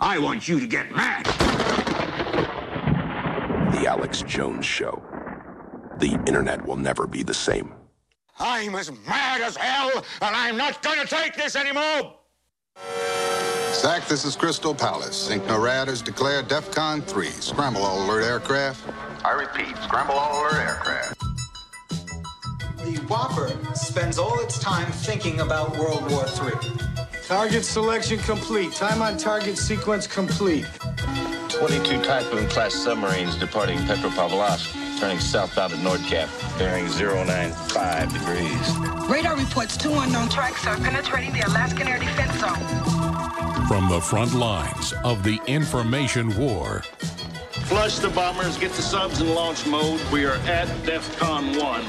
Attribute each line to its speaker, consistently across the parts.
Speaker 1: I want you to get mad.
Speaker 2: The Alex Jones Show. The internet will never be the same.
Speaker 1: I'm as mad as hell, and I'm not going to take this anymore.
Speaker 3: Zach, this is Crystal Palace. CINCNORAD has declared DEFCON 3. Scramble all alert aircraft.
Speaker 4: I repeat, scramble all alert aircraft.
Speaker 5: The WOPR spends all its time thinking about World War III.
Speaker 6: Target selection complete. Time on target sequence complete.
Speaker 7: 22 Typhoon class submarines departing Petropavlovsk, turning southbound at Nordkap, bearing 095 degrees.
Speaker 8: Radar reports two unknown tracks are penetrating the Alaskan air defense zone.
Speaker 9: From the front lines of the information war.
Speaker 10: Flush the bombers, get the subs in launch mode. We are at DEFCON 1.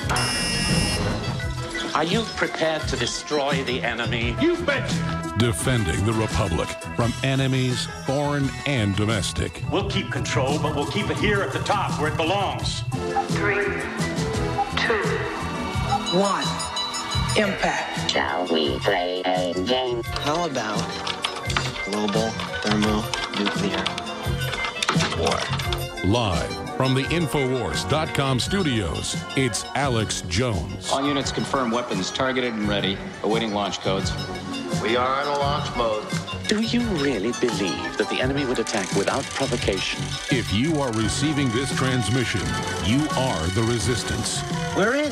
Speaker 11: Are you prepared to destroy the enemy?
Speaker 10: You betcha.
Speaker 9: Defending the Republic from enemies, foreign and domestic.
Speaker 12: We'll keep control, but we'll keep it here at the top where it belongs.
Speaker 8: Three, two, one. Impact.
Speaker 13: Shall we play a game?
Speaker 14: How about global thermonuclear war?
Speaker 9: Live from the Infowars.com studios, it's Alex Jones.
Speaker 15: All units confirm weapons targeted and ready, awaiting launch codes.
Speaker 7: We are in a launch mode.
Speaker 11: Do you really believe that the enemy would attack without provocation?
Speaker 9: If you are receiving this transmission, you are the resistance.
Speaker 7: We're in.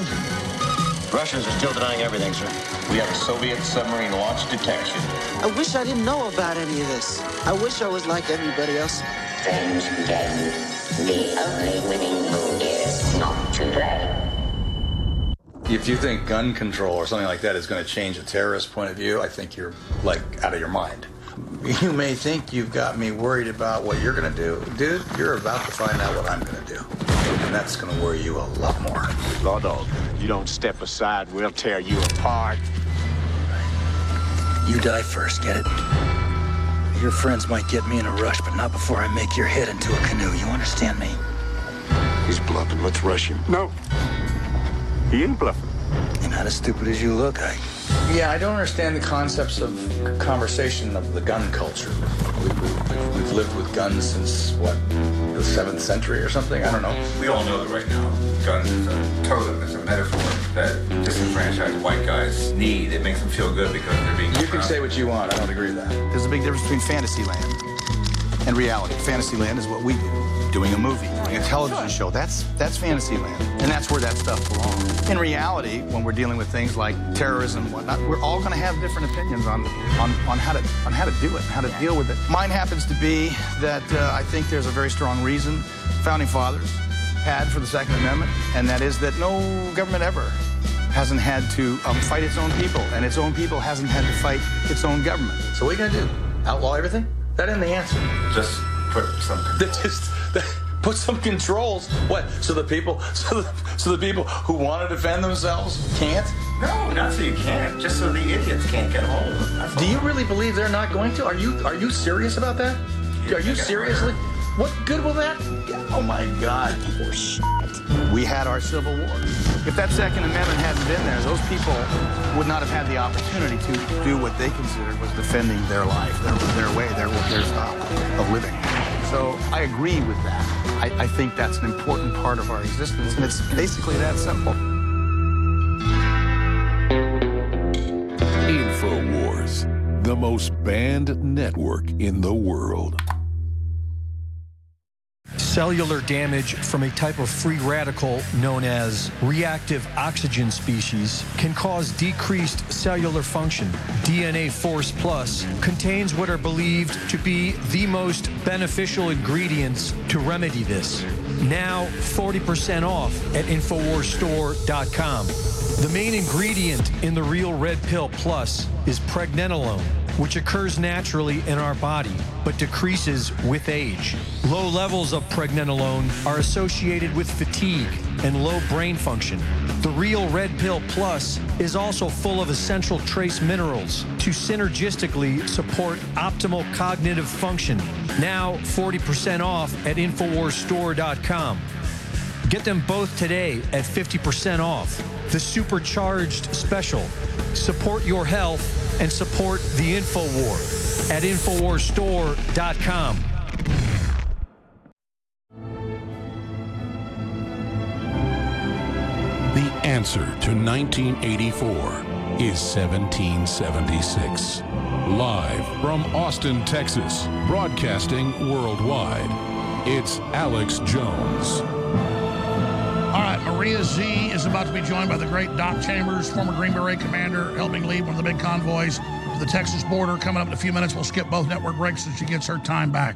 Speaker 16: Russians are still denying everything, sir.
Speaker 7: We have a Soviet submarine launch detection.
Speaker 14: I wish I didn't know about any of this. I wish I was like everybody else.
Speaker 13: Strange game. The only winning move is not to play.
Speaker 17: If you think gun control or something like that is going to change a terrorist point of view, I think you're like out of your mind. You may think you've got me worried about what you're going to do. Dude, you're about to find out what I'm going to do. And that's going to worry you a lot more.
Speaker 10: Law dog, you don't step aside, we'll tear you apart.
Speaker 18: You die first, get it? Your friends might get me in a rush, but not before I make your head into a canoe. You understand me?
Speaker 2: He's bluffing. Let's rush him.
Speaker 10: No. He ain't bluffing.
Speaker 18: You're not as stupid as you look, I.
Speaker 17: Yeah, I don't understand the concepts of conversation of the gun culture. We, we, we've lived with guns since, what, the 7th century or something? I don't know.
Speaker 19: We all know that right now guns is a totem, it's a metaphor that disenfranchised white guys need. It makes them feel good because they're being.
Speaker 17: You can say what you want. I don't agree with that.
Speaker 20: There's a big difference between Fantasyland and reality. Fantasyland is what we do, doing a movie, doing a television show. That's that's Fantasyland, and that's where that stuff belongs. In reality, when we're dealing with things like terrorism and whatnot, we're all going to have different opinions on, on on how to on how to do it, how to deal with it. Mine happens to be that uh, I think there's a very strong reason founding fathers had for the Second Amendment, and that is that no government ever hasn't had to um, fight its own people, and its own people hasn't had to fight its own government.
Speaker 17: So what are you going to do? Outlaw everything? That isn't the answer.
Speaker 19: Just put some.
Speaker 17: That just that, put some controls. What? So the people, so the, so the people who want to defend themselves can't.
Speaker 19: No, not so you can't. Just so the idiots can't get hold of them.
Speaker 17: Do you really believe they're not going to? Are you are you serious about that? Are you seriously? What good will that? Oh my God!
Speaker 20: We had our Civil War. If that Second Amendment hadn't been there, those people would not have had the opportunity to do what they considered was defending their life, their, their way, their, their style of living. So I agree with that. I, I think that's an important part of our existence, and it's basically that simple.
Speaker 9: InfoWars, the most banned network in the world.
Speaker 21: Cellular damage from a type of free radical known as reactive oxygen species can cause decreased cellular function. DNA Force Plus contains what are believed to be the most beneficial ingredients to remedy this. Now 40% off at InfoWarsStore.com. The main ingredient in the Real Red Pill Plus is pregnenolone, which occurs naturally in our body but decreases with age. Low levels of pregnenolone are associated with fatigue and low brain function. The Real Red Pill Plus is also full of essential trace minerals to synergistically support optimal cognitive function. Now 40% off at InfoWarsStore.com. Get them both today at 50% off. The supercharged special. Support your health and support the InfoWar at InfoWarsStore.com.
Speaker 9: The answer to 1984 is 1776. Live from Austin, Texas, broadcasting worldwide, it's Alex Jones.
Speaker 22: Maria Z is about to be joined by the great Doc Chambers, former Green Beret commander, helping lead one of the big convoys to the Texas border. Coming up in a few minutes, we'll skip both network breaks as she gets her time back.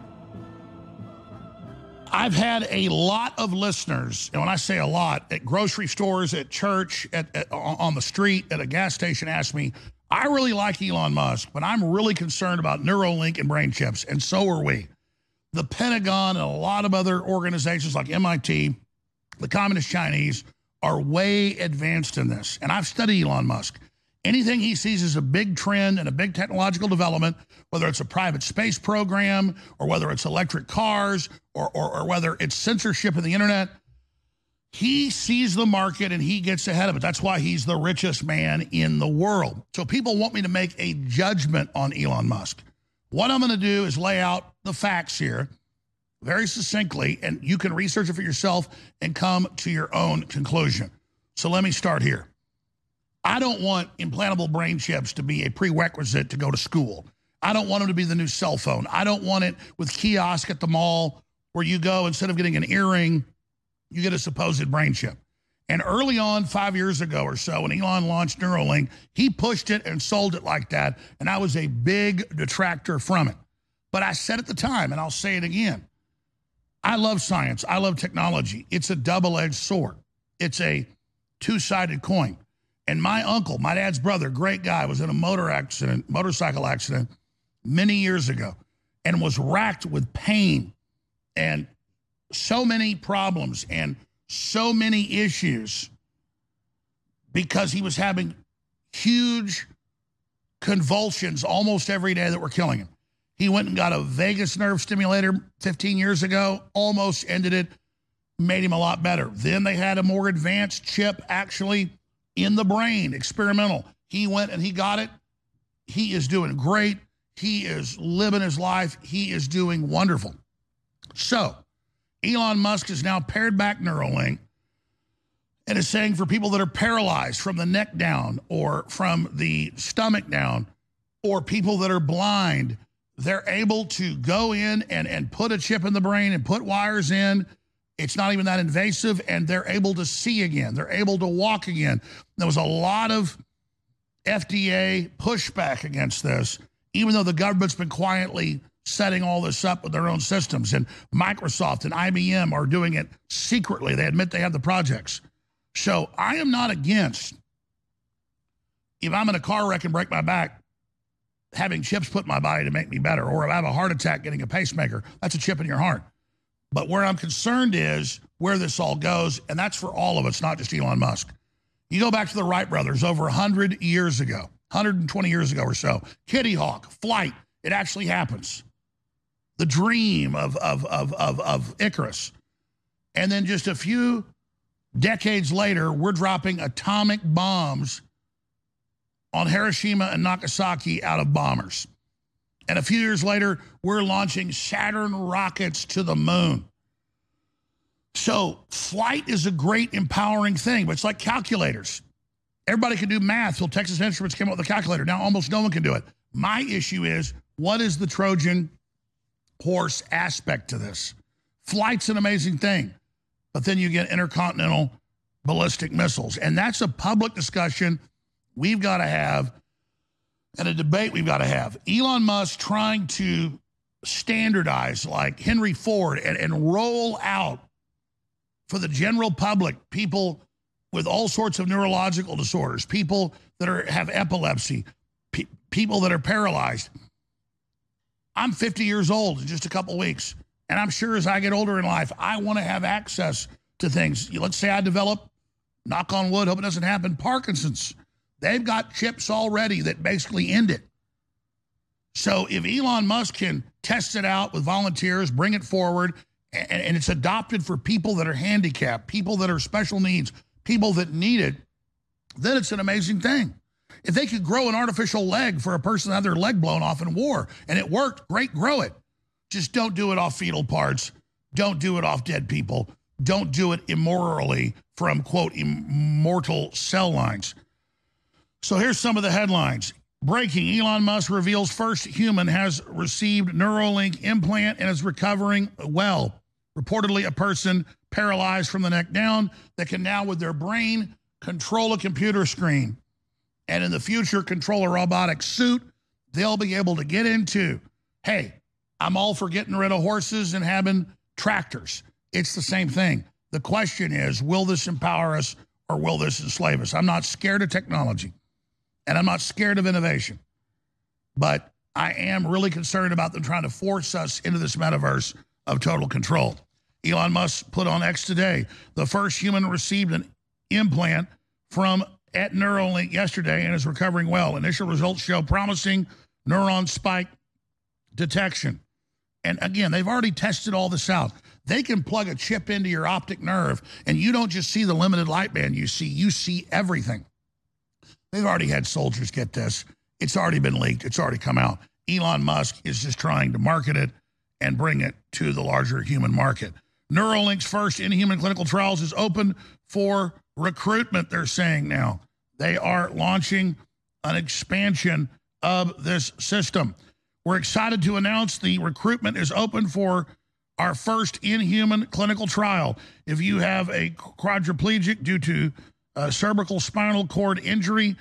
Speaker 22: I've had a lot of listeners, and when I say a lot, at grocery stores, at church, at, at, on the street, at a gas station, ask me, I really like Elon Musk, but I'm really concerned about Neuralink and brain chips, and so are we. The Pentagon and a lot of other organizations like MIT, the Communist Chinese, are way advanced in this. And I've studied Elon Musk. Anything he sees as a big trend and a big technological development, whether it's a private space program or whether it's electric cars or, or, or, whether it's censorship of the internet, he sees the market and he gets ahead of it. That's why he's the richest man in the world. So people want me to make a judgment on Elon Musk. What I'm going to do is lay out the facts here very succinctly, and you can research it for yourself and come to your own conclusion. So let me start here. I don't want implantable brain chips to be a prerequisite to go to school. I don't want them to be the new cell phone. I don't want it with kiosk at the mall where you go, instead of getting an earring, you get a supposed brain chip. And early on, five years ago or so, when Elon launched Neuralink, he pushed it and sold it like that. And I was a big detractor from it. But I said at the time, and I'll say it again I love science. I love technology. It's a double edged sword, it's a two sided coin. And my uncle, my dad's brother, great guy, was in a motor accident, motorcycle accident many years ago and was racked with pain and so many problems and so many issues because he was having huge convulsions almost every day that were killing him. He went and got a vagus nerve stimulator 15 years ago, almost ended it, made him a lot better. Then they had a more advanced chip actually in the brain, experimental. He went and he got it. He is doing great. He is living his life. He is doing wonderful. So, Elon Musk has now pared back Neuralink and is saying for people that are paralyzed from the neck down or from the stomach down or people that are blind, they're able to go in and, and put a chip in the brain and put wires in. It's not even that invasive, and they're able to see again. They're able to walk again. There was a lot of FDA pushback against this, even though the government's been quietly setting all this up with their own systems. And Microsoft and IBM are doing it secretly. They admit they have the projects. So I am not against, if I'm in a car wreck and break my back, having chips put in my body to make me better, or if I have a heart attack, getting a pacemaker, that's a chip in your heart. But where I'm concerned is where this all goes, and that's for all of us, not just Elon Musk. You go back to the Wright brothers over 100 years ago, 120 years ago or so. Kitty Hawk, flight, it actually happens. The dream of, of, of, of, of Icarus. And then just a few decades later, we're dropping atomic bombs on Hiroshima and Nagasaki out of bombers. And a few years later, we're launching Saturn rockets to the moon. So, flight is a great empowering thing, but it's like calculators. Everybody can do math till Texas Instruments came up with a calculator. Now, almost no one can do it. My issue is what is the Trojan horse aspect to this? Flight's an amazing thing, but then you get intercontinental ballistic missiles. And that's a public discussion we've got to have and a debate we've got to have. Elon Musk trying to standardize like Henry Ford and, and roll out for the general public people with all sorts of neurological disorders, people that are have epilepsy, pe- people that are paralyzed. I'm 50 years old in just a couple weeks, and I'm sure as I get older in life, I want to have access to things. Let's say I develop, knock on wood, hope it doesn't happen, Parkinson's. They've got chips already that basically end it. So if Elon Musk can test it out with volunteers, bring it forward, and, and it's adopted for people that are handicapped, people that are special needs, people that need it, then it's an amazing thing. If they could grow an artificial leg for a person that had their leg blown off in war and it worked, great, grow it. Just don't do it off fetal parts. Don't do it off dead people. Don't do it immorally from, quote, immortal cell lines. So here's some of the headlines. Breaking Elon Musk reveals first human has received Neuralink implant and is recovering well. Reportedly, a person paralyzed from the neck down that can now, with their brain, control a computer screen. And in the future, control a robotic suit they'll be able to get into. Hey, I'm all for getting rid of horses and having tractors. It's the same thing. The question is will this empower us or will this enslave us? I'm not scared of technology and I'm not scared of innovation, but I am really concerned about them trying to force us into this metaverse of total control. Elon Musk put on X today the first human received an implant from at Neuralink yesterday and is recovering well. Initial results show promising neuron spike detection. And again, they've already tested all this out. They can plug a chip into your optic nerve, and you don't just see the limited light band you see, you see everything. They've already had soldiers get this. It's already been leaked, it's already come out. Elon Musk is just trying to market it and bring it to the larger human market. Neuralink's first in human clinical trials is open for recruitment, they're saying now. They are launching an expansion of this system. We're excited to announce the recruitment is open for our first in human clinical trial. If you have a quadriplegic due to a cervical spinal cord injury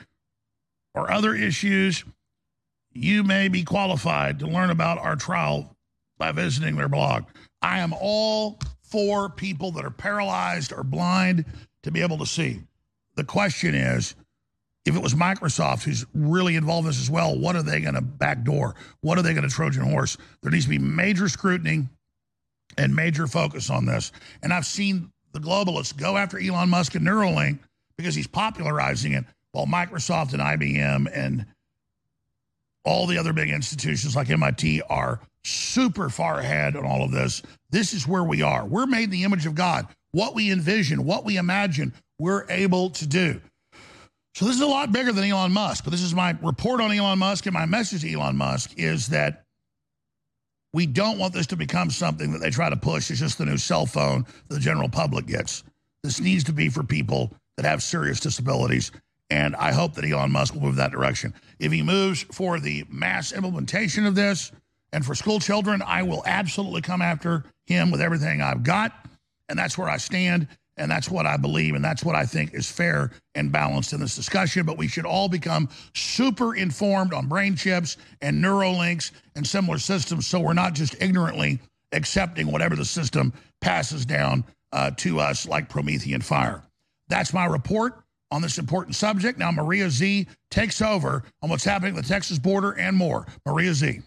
Speaker 22: or other issues, you may be qualified to learn about our trial by visiting their blog. I am all for people that are paralyzed or blind to be able to see. The question is if it was Microsoft who's really involved in this as well, what are they going to backdoor? What are they going to Trojan horse? There needs to be major scrutiny and major focus on this. And I've seen the globalists go after Elon Musk and Neuralink because he's popularizing it while Microsoft and IBM and all the other big institutions like MIT are super far ahead on all of this. This is where we are. We're made in the image of God. What we envision, what we imagine, we're able to do. So this is a lot bigger than Elon Musk. But this is my report on Elon Musk and my message to Elon Musk is that we don't want this to become something that they try to push. It's just the new cell phone the general public gets. This needs to be for people that have serious disabilities. And I hope that Elon Musk will move that direction. If he moves for the mass implementation of this and for school children, I will absolutely come after him with everything I've got. And that's where I stand. And that's what I believe. And that's what I think is fair and balanced in this discussion. But we should all become super informed on brain chips and Neuralinks and similar systems so we're not just ignorantly accepting whatever the system passes down uh, to us like Promethean fire. That's my report on this important subject. Now, Maria Z takes over on what's happening at the Texas border and more. Maria Z.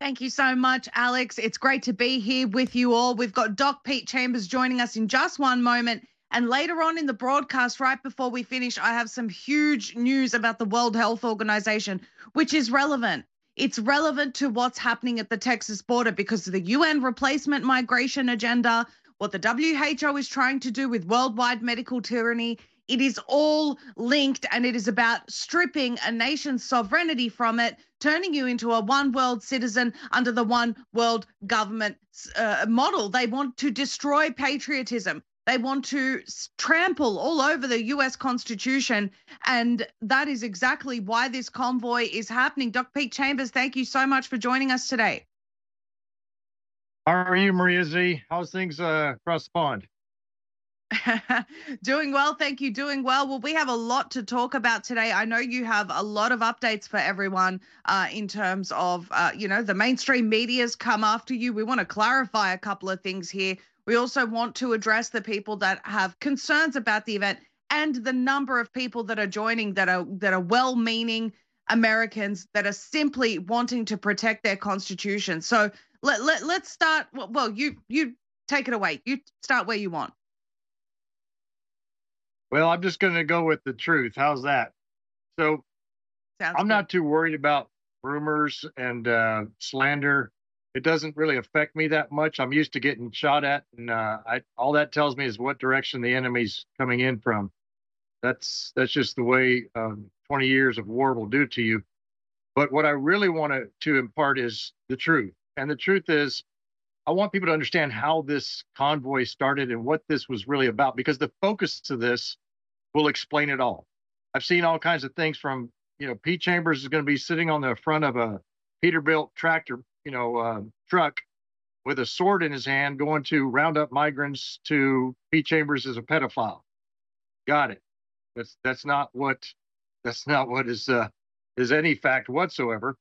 Speaker 23: Thank you so much, Alex. It's great to be here with you all. We've got Doc Pete Chambers joining us in just one moment. And later on in the broadcast, right before we finish, I have some huge news about the World Health Organization, which is relevant. It's relevant to what's happening at the Texas border because of the UN replacement migration agenda, what the WHO is trying to do with worldwide medical tyranny. It is all linked and it is about stripping a nation's sovereignty from it, turning you into a one world citizen under the one world government uh, model. They want to destroy patriotism. They want to trample all over the US Constitution. And that is exactly why this convoy is happening. Dr. Pete Chambers, thank you so much for joining us today.
Speaker 24: How are you, Maria Z? How's things uh, across the pond?
Speaker 23: doing well, thank you. Doing well. Well, we have a lot to talk about today. I know you have a lot of updates for everyone uh, in terms of, uh, you know, the mainstream media's come after you. We want to clarify a couple of things here. We also want to address the people that have concerns about the event and the number of people that are joining that are that are well-meaning Americans that are simply wanting to protect their constitution. So let, let let's start. Well, you you take it away. You start where you want.
Speaker 24: Well, I'm just going to go with the truth. How's that? So Sounds I'm good. not too worried about rumors and uh, slander. It doesn't really affect me that much. I'm used to getting shot at, and uh, I, all that tells me is what direction the enemy's coming in from. That's that's just the way um, 20 years of war will do to you. But what I really want to impart is the truth, and the truth is, I want people to understand how this convoy started and what this was really about, because the focus of this will explain it all. I've seen all kinds of things from, you know, Pete Chambers is going to be sitting on the front of a Peterbilt tractor, you know, uh, truck with a sword in his hand going to round up migrants to Pete Chambers is a pedophile. Got it. That's that's not what that's not what is uh, is any fact whatsoever.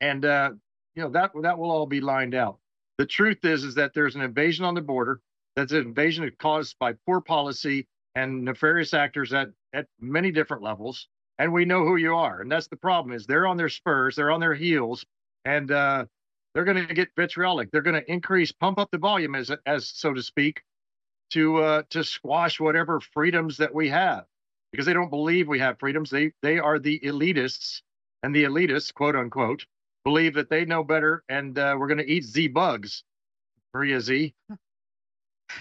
Speaker 24: And uh, you know that that will all be lined out. The truth is is that there's an invasion on the border. That's an invasion caused by poor policy and nefarious actors at at many different levels. And we know who you are. And that's the problem is they're on their spurs they're on their heels and uh, they're going to get vitriolic. They're going to increase pump up the volume as as so to speak to uh, to squash whatever freedoms that we have. Because they don't believe we have freedoms. They they are the elitists and the elitists quote unquote believe that they know better and uh, we're going to eat z bugs maria z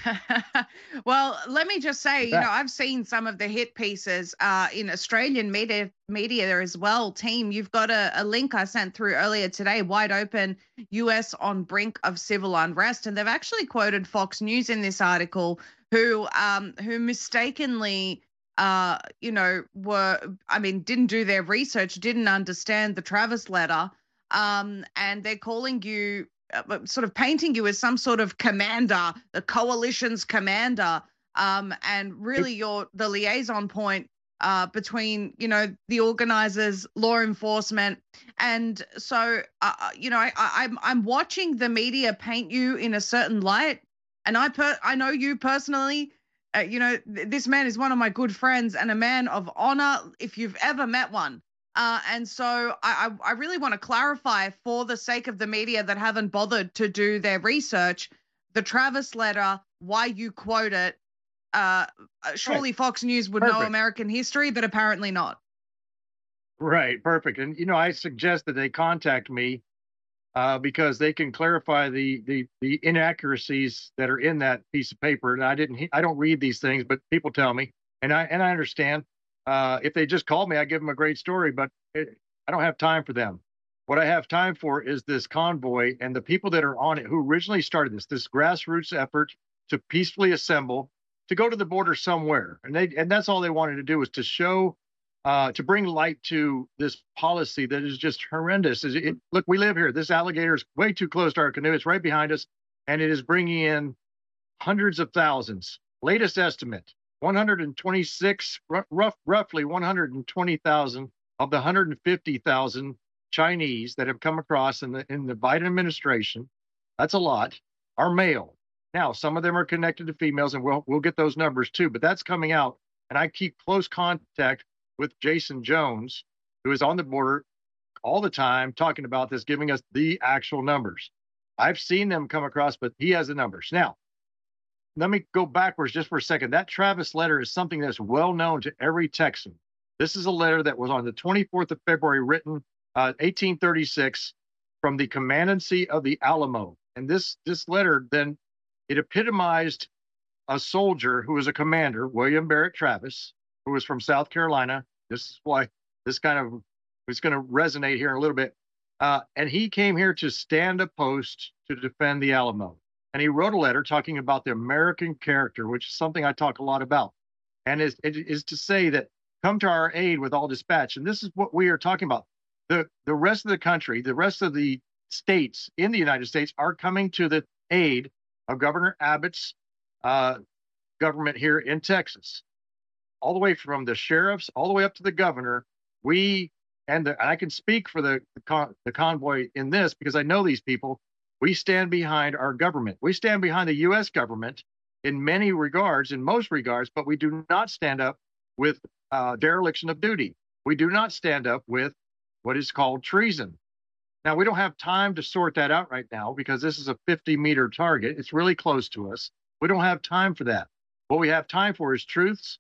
Speaker 23: well, let me just say, you know, I've seen some of the hit pieces uh, in Australian media media as well. Team, you've got a, a link I sent through earlier today, wide open US on brink of civil unrest. And they've actually quoted Fox News in this article, who um, who mistakenly uh, you know, were I mean, didn't do their research, didn't understand the Travis letter. Um, and they're calling you uh, sort of painting you as some sort of commander, the coalition's commander, um, and really you're the liaison point uh, between you know the organizers, law enforcement, and so uh, uh you know I, I, I'm I'm watching the media paint you in a certain light, and I per I know you personally. Uh, you know, th- this man is one of my good friends and a man of honor. If you've ever met one, uh, and so I, I really want to clarify for the sake of the media that haven't bothered to do their research, the Travis letter, why you quote it. Uh, uh surely right. Fox News would perfect. know American history, but apparently not.
Speaker 24: Right, perfect. And you know, I suggest that they contact me uh, because they can clarify the, the the inaccuracies that are in that piece of paper. And I didn't, I don't read these things, but people tell me, and I and I understand. Uh, if they just called me, I give them a great story, but it, I don't have time for them. What I have time for is this convoy and the people that are on it who originally started this, this grassroots effort to peacefully assemble, to go to the border somewhere. And they and that's all they wanted to do was to show uh, to bring light to this policy that is just horrendous. Is it, look, we live here. This alligator is way too close to our canoe. It's right behind us, and it is bringing in hundreds of thousands. Latest estimate 126, rough, roughly 120,000 of the 150,000 Chinese that have come across in the in the Biden administration. That's a lot. Are male. Now, some of them are connected to females, and we'll we'll get those numbers too. But that's coming out, and I keep close contact with Jason Jones, who is on the border all the time talking about this, giving us the actual numbers. I've seen them come across, but he has the numbers. Now, let me go backwards just for a second. That Travis letter is something that's well known to every Texan. This is a letter that was on the 24th of February, written uh, 1836 from the commandancy of the Alamo. And this this letter then it epitomized a soldier who was a commander, William Barrett Travis, who was from South Carolina. This is why this kind of is going to resonate here in a little bit. Uh, and he came here to stand a post to defend the Alamo and he wrote a letter talking about the American character, which is something I talk a lot about, and is is to say that come to our aid with all dispatch. And this is what we are talking about. The the rest of the country, the rest of the states in the United States are coming to the aid of Governor Abbott's uh, government here in Texas, all the way from the sheriffs all the way up to the governor. We and, the, and I can speak for the the, con, the convoy in this because I know these people. We stand behind our government. We stand behind the U.S. government in many regards, in most regards, but we do not stand up with uh, dereliction of duty. We do not stand up with what is called treason. Now, we don't have time to sort that out right now because this is a 50 meter target. It's really close to us. We don't have time for that. What we have time for is truths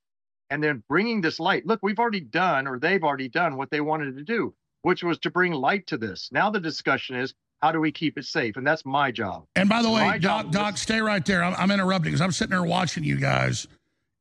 Speaker 24: and then bringing this light. Look, we've already done, or they've already done what they wanted to do, which was to bring light to this. Now the discussion is how do we keep it safe? And that's my job.
Speaker 22: And by the way, Doc, Doc, stay right there. I'm, I'm interrupting because I'm sitting there watching you guys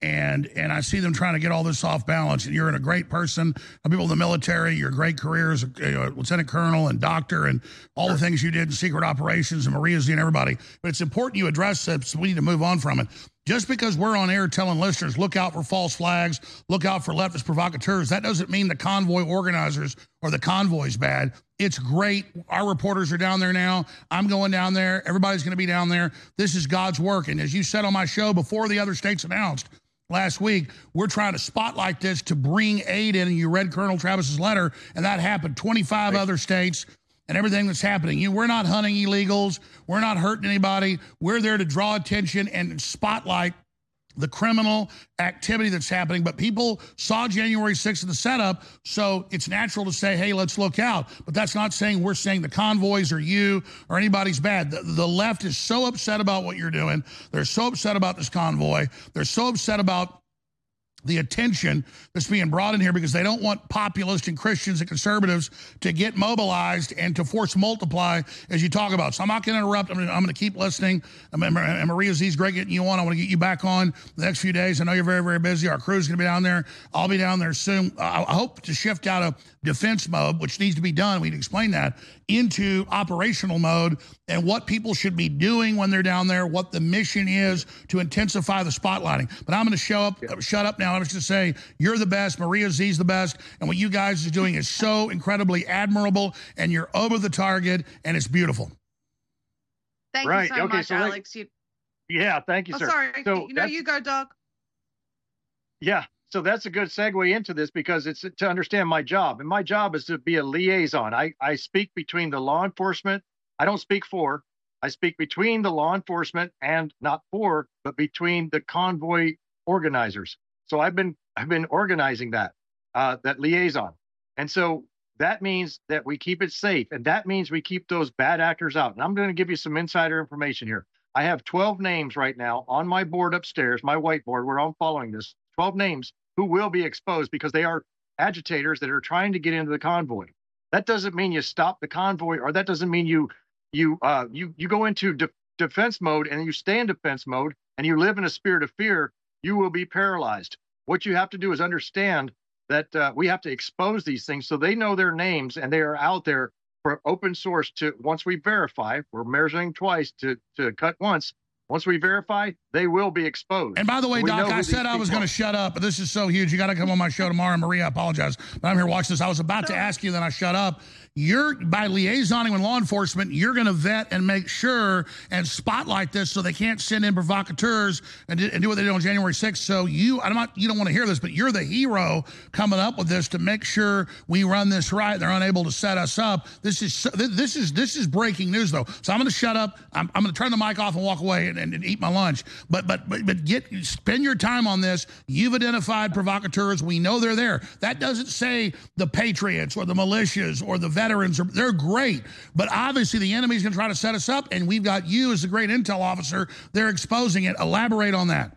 Speaker 22: and and I see them trying to get all this off balance. And you're in a great person. People in the military, your great career as a, uh, lieutenant colonel and doctor, and all sure. the things you did in secret operations and Maria Z and everybody. But it's important you address this. So we need to move on from it. Just because we're on air telling listeners, look out for false flags, look out for leftist provocateurs, that doesn't mean the convoy organizers or the convoy's bad. It's great. Our reporters are down there now. I'm going down there. Everybody's going to be down there. This is God's work. And as you said on my show before the other states announced, last week, we're trying to spotlight this to bring aid in. And you read Colonel Travis's letter, and that happened. 25 right. other states and everything that's happening. You, we're not hunting illegals. We're not hurting anybody. We're there to draw attention and spotlight the criminal activity that's happening. But people saw January 6th in the setup, so it's natural to say, hey, let's look out. But that's not saying we're saying the convoys or you or anybody's bad. The, the left is so upset about what you're doing. They're so upset about this convoy. They're so upset about the attention that's being brought in here because they don't want populists and Christians and conservatives to get mobilized and to force multiply as you talk about. So I'm not going to interrupt. I'm going to keep listening. And Maria Z's great getting you on. I want to get you back on the next few days. I know you're very, very busy. Our crew's going to be down there. I'll be down there soon. I hope to shift out of defense mode, which needs to be done. We can explain that into operational mode and what people should be doing when they're down there, what the mission is to intensify the spotlighting. But I'm going to show up, yeah. shut up now. I'm just going to say you're the best. Maria Z's the best. And what you guys are doing is so incredibly admirable and you're over the target and it's beautiful.
Speaker 23: Thank right. you so okay, much, so Alex. You...
Speaker 24: Yeah, thank you,
Speaker 23: oh,
Speaker 24: sir.
Speaker 23: Sorry, so you know, you go, Doc.
Speaker 24: Yeah, so that's a good segue into this because it's to understand my job. And my job is to be a liaison. I, I speak between the law enforcement. I don't speak for, I speak between the law enforcement and not for, but between the convoy organizers. So I've been I've been organizing that uh, that liaison, and so that means that we keep it safe, and that means we keep those bad actors out. And I'm going to give you some insider information here. I have 12 names right now on my board upstairs, my whiteboard where I'm following this. 12 names who will be exposed because they are agitators that are trying to get into the convoy. That doesn't mean you stop the convoy, or that doesn't mean you you uh, you you go into de- defense mode and you stay in defense mode and you live in a spirit of fear. You will be paralyzed. What you have to do is understand that uh, we have to expose these things so they know their names and they are out there for open source to once we verify we're measuring twice to to cut once once we verify, they will be exposed.
Speaker 22: And by the way, we Doc, I said I was going to shut up, but this is so huge. You got to come on my show tomorrow. Maria, I apologize, but I'm here watching this. I was about to ask you, then I shut up you're by liaisoning with law enforcement, you're going to vet and make sure and spotlight this so they can't send in provocateurs and, and do what they did on January 6th. So you, I'm not, you don't want to hear this, but you're the hero coming up with this to make sure we run this right. They're unable to set us up. This is this is this is breaking news though. So I'm going to shut up. I'm, I'm going to turn the mic off and walk away and, and, and eat my lunch. But but but but get spend your time on this. You've identified provocateurs. We know they're there. That doesn't say the patriots or the militias or the veterans are they're great, but obviously the enemy's going to try to set us up, and we've got you as a great intel officer. They're exposing it. Elaborate on that.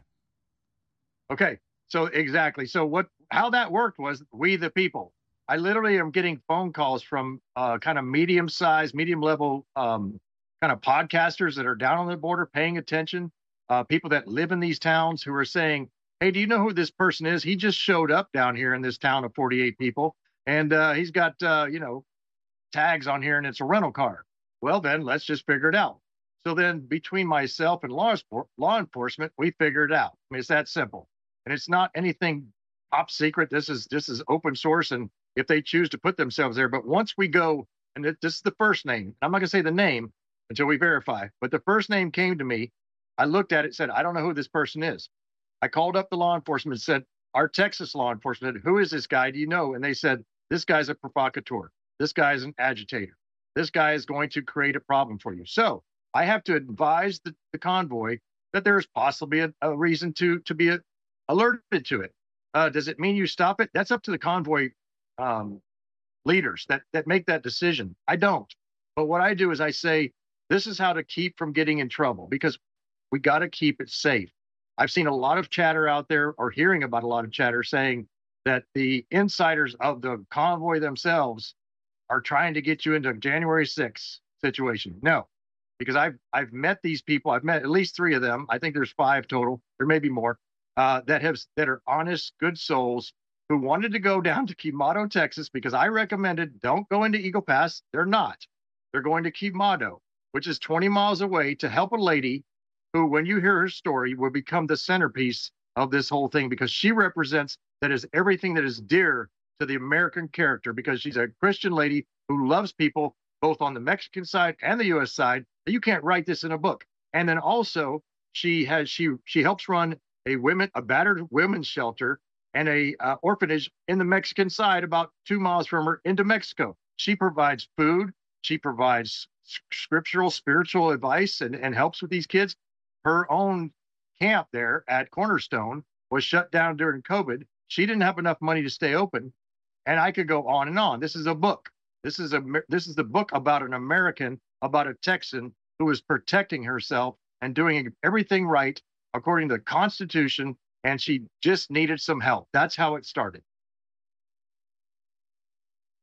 Speaker 24: Okay, so exactly. So what? How that worked was we the people. I literally am getting phone calls from uh, kind of medium sized, medium level um, kind of podcasters that are down on the border paying attention. Uh, people that live in these towns who are saying, Hey, do you know who this person is? He just showed up down here in this town of 48 people and uh, he's got, uh, you know, tags on here and it's a rental car. Well, then let's just figure it out. So then between myself and law, law enforcement, we figured it out. I mean, it's that simple. And it's not anything top secret. This is this is open source. And if they choose to put themselves there, but once we go, and this is the first name, I'm not gonna say the name, until we verify. But the first name came to me. I looked at it, said, I don't know who this person is. I called up the law enforcement said, Our Texas law enforcement, who is this guy? Do you know? And they said, This guy's a provocateur. This guy is an agitator. This guy is going to create a problem for you. So I have to advise the, the convoy that there is possibly a, a, reason to to be a, alerted to it. Uh, does it mean you stop it? That's up to the convoy um, leaders that that make that decision. I don't. But what I do is I say, this is how to keep from getting in trouble because we got to keep it safe. I've seen a lot of chatter out there or hearing about a lot of chatter saying that the insiders of the convoy themselves are trying to get you into a January 6th situation. No, because I've I've met these people. I've met at least three of them. I think there's five total. There may be more uh, that have that are honest, good souls who wanted to go down to Quemado, Texas, because I recommended don't go into Eagle Pass. They're not. They're going to Quemado, which is 20 miles away, to help a lady who, when you hear her story, will become the centerpiece of this whole thing because she represents that is everything that is dear to the American character because she's a Christian lady who loves people both on the Mexican side and the U.S. side. You can't write this in a book. And then also she has she she helps run a women a battered women's shelter and a uh, orphanage in the Mexican side, about two miles from her, into Mexico. She provides food. She provides scriptural, spiritual advice, and, and helps with these kids. Her own camp there at Cornerstone was shut down during COVID. She didn't have enough money to stay open, and I could go on and on. This is a book. This is a this is the book about an American, about a Texan who is protecting herself and doing everything right according to the Constitution and she just needed some help. That's how it started.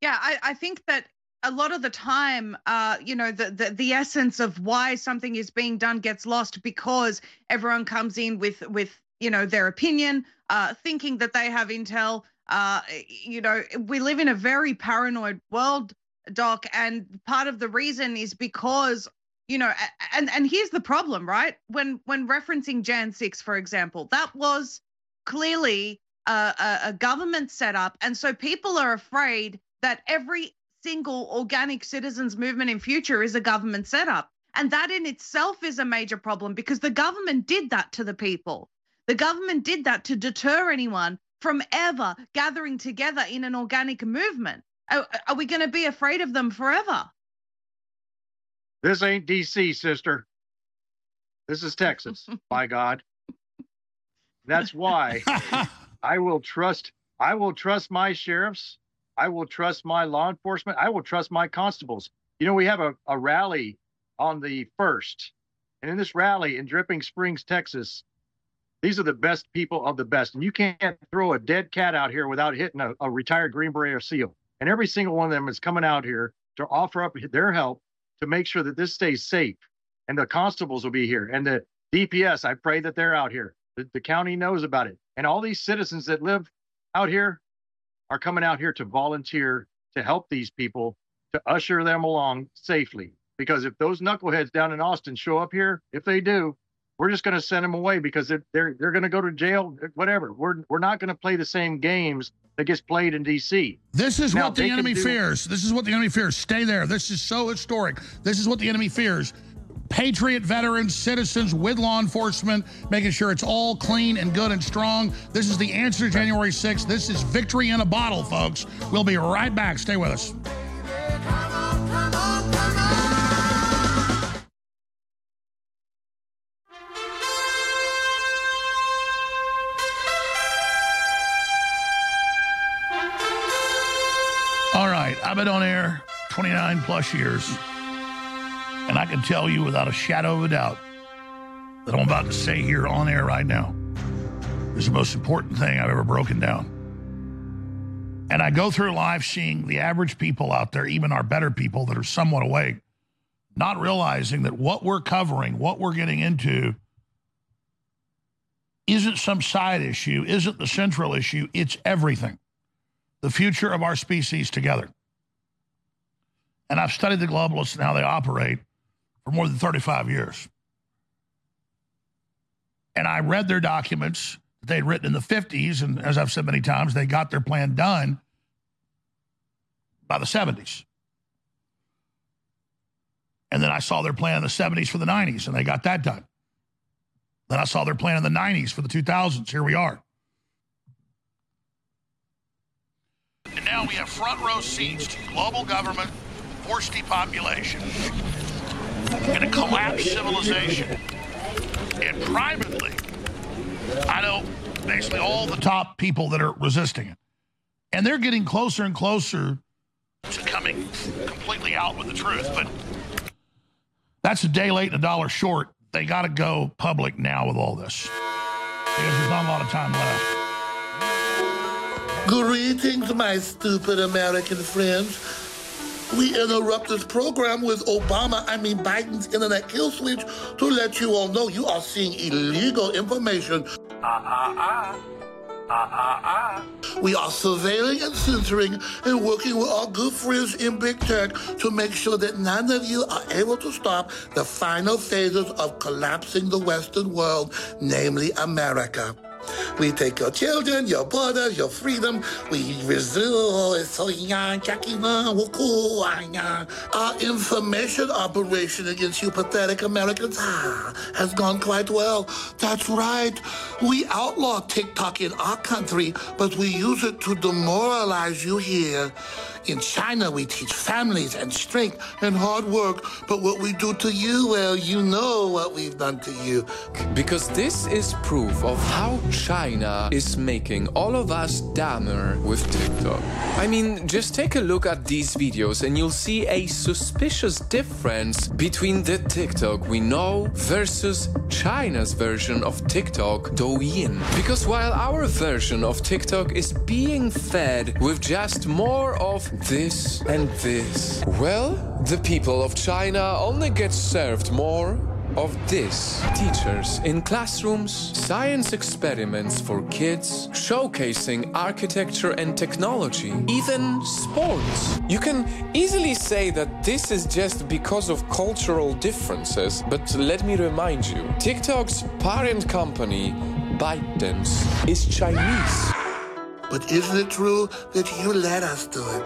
Speaker 23: Yeah, I, I think that a lot of the time, uh, you know, the, the the essence of why something is being done gets lost because everyone comes in with with you know their opinion, uh, thinking that they have intel. Uh, you know, we live in a very paranoid world, Doc, and part of the reason is because you know and and here's the problem right? When when referencing jan 6 for example that was clearly a, a, a government setup and so people are afraid that every single organic citizens movement in future is a government setup. And that in itself is a major problem because the government did that to the people. The government did that to deter anyone from ever gathering together in an organic movement are, are we going to be afraid of them forever
Speaker 24: this ain't DC, sister. This is Texas, by God. That's why I will trust I will trust my sheriffs. I will trust my law enforcement. I will trust my constables. You know, we have a, a rally on the first. And in this rally in Dripping Springs, Texas, these are the best people of the best. And you can't throw a dead cat out here without hitting a, a retired Green Beret or SEAL. And every single one of them is coming out here to offer up their help to make sure that this stays safe. And the constables will be here and the DPS. I pray that they're out here. The, the county knows about it. And all these citizens that live out here are coming out here to volunteer to help these people to usher them along safely. Because if those knuckleheads down in Austin show up here, if they do, we're just going to send them away because they're they're, they're going to go to jail, eh, whatever. We're we're not going to play the same games that gets played in D.C.
Speaker 22: This is now, what the enemy do... fears. This is what the enemy fears. Stay there. This is so historic. This is what the enemy fears. Patriot veterans, citizens with law enforcement, making sure it's all clean and good and strong. This is the answer to January 6th. This is victory in a bottle, folks. We'll be right back. Stay with us. I've been on air 29 plus years, and I can tell you without a shadow of a doubt that I'm about to say here on air right now is the most important thing I've ever broken down. And I go through life seeing the average people out there, even our better people that are somewhat awake, not realizing that what we're covering, what we're getting into, isn't some side issue, isn't the central issue, it's everything. The future of our species together. And I've studied the globalists and how they operate for more than 35 years. And I read their documents that they'd written in the 50s. And as I've said many times, they got their plan done by the 70s. And then I saw their plan in the 70s for the 90s, and they got that done. Then I saw their plan in the 90s for the 2000s. Here we are. And now we have front row seats to global government, forced depopulation, going to collapse civilization. And privately, I know basically all the top people that are resisting it. And they're getting closer and closer to coming completely out with the truth. But that's a day late and a dollar short. They got to go public now with all this because there's not a lot of time left.
Speaker 25: Greetings, my stupid American friends. We interrupt this program with Obama, I mean Biden's internet kill switch to let you all know you are seeing illegal information. Ah, ah, ah. Ah, ah, ah. We are surveilling and censoring and working with our good friends in big tech to make sure that none of you are able to stop the final phases of collapsing the Western world, namely America. We take your children, your borders, your freedom. We resume Jackie Our information operation against you pathetic Americans ah, has gone quite well. That's right. We outlaw TikTok in our country, but we use it to demoralize you here. In China, we teach families and strength and hard work. But what we do to you, well, you know what we've done to you.
Speaker 26: Because this is proof of how China is making all of us dumber with TikTok. I mean, just take a look at these videos and you'll see a suspicious difference between the TikTok we know versus China's version of TikTok, Douyin. Because while our version of TikTok is being fed with just more of this and this. Well, the people of China only get served more of this. Teachers in classrooms, science experiments for kids, showcasing architecture and technology, even sports. You can easily say that this is just because of cultural differences, but let me remind you TikTok's parent company, ByteDance, is Chinese.
Speaker 25: But isn't it true that you let us do it?